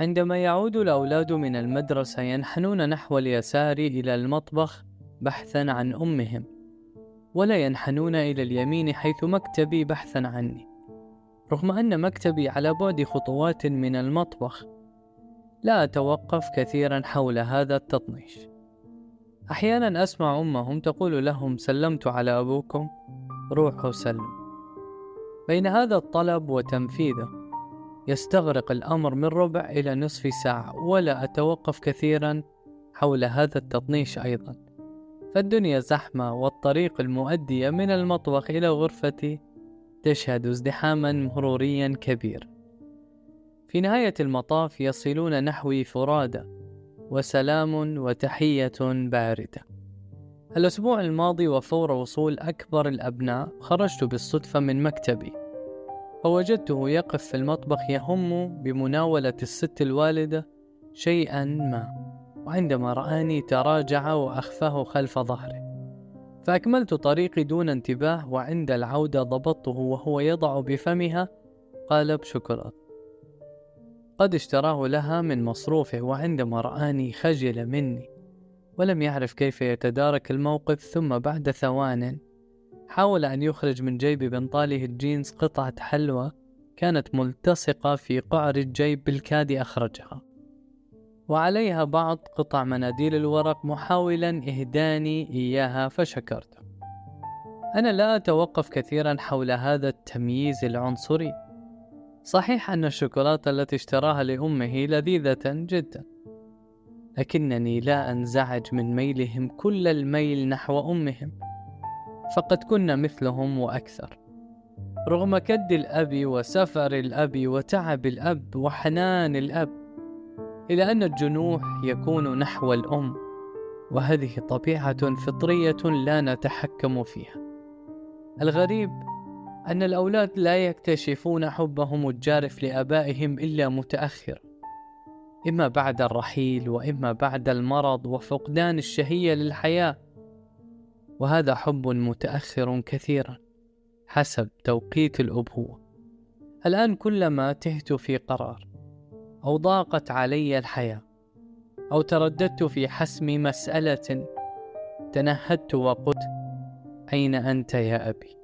عندما يعود الأولاد من المدرسة ينحنون نحو اليسار إلى المطبخ بحثا عن أمهم ولا ينحنون إلى اليمين حيث مكتبي بحثا عني رغم أن مكتبي على بعد خطوات من المطبخ. لا أتوقف كثيرا حول هذا التطنيش. أحيانا أسمع أمهم تقول لهم سلمت على أبوكم روحوا سلم بين هذا الطلب وتنفيذه يستغرق الأمر من ربع إلى نصف ساعة ولا أتوقف كثيرا حول هذا التطنيش أيضا. فالدنيا زحمة والطريق المؤدية من المطبخ إلى غرفتي تشهد ازدحاما مروريا كبير. في نهاية المطاف يصلون نحوي فرادى وسلام وتحية باردة. الأسبوع الماضي وفور وصول أكبر الأبناء خرجت بالصدفة من مكتبي. فوجدته يقف في المطبخ يهم بمناولة الست الوالدة شيئا ما وعندما رآني تراجع وأخفاه خلف ظهره. فأكملت طريقي دون انتباه وعند العودة ضبطته وهو يضع بفمها قالب شوكولاتة قد اشتراه لها من مصروفه وعندما رآني خجل مني ولم يعرف كيف يتدارك الموقف ثم بعد ثوان حاول أن يخرج من جيب بنطاله الجينز قطعة حلوى كانت ملتصقة في قعر الجيب بالكاد أخرجها. وعليها بعض قطع مناديل الورق محاولا إهداني إياها فشكرته أنا لا أتوقف كثيرا حول هذا التمييز العنصري. صحيح أن الشوكولاتة التي اشتراها لأمه لذيذة جدا. لكنني لا أنزعج من ميلهم كل الميل نحو أمهم. فقد كنا مثلهم وأكثر. رغم كد الأب وسفر الأب وتعب الأب وحنان الأب إلى أن الجنوح يكون نحو الأم وهذه طبيعة فطرية لا نتحكم فيها. الغريب أن الأولاد لا يكتشفون حبهم الجارف لآبائهم إلا متأخر إما بعد الرحيل وإما بعد المرض وفقدان الشهية للحياة. وهذا حب متأخر كثيرا حسب توقيت الأبوة. الآن كلما تهت في قرار أو ضاقت علي الحياة أو ترددت في حسم مسألة تنهدت وقلت أين أنت يا أبي؟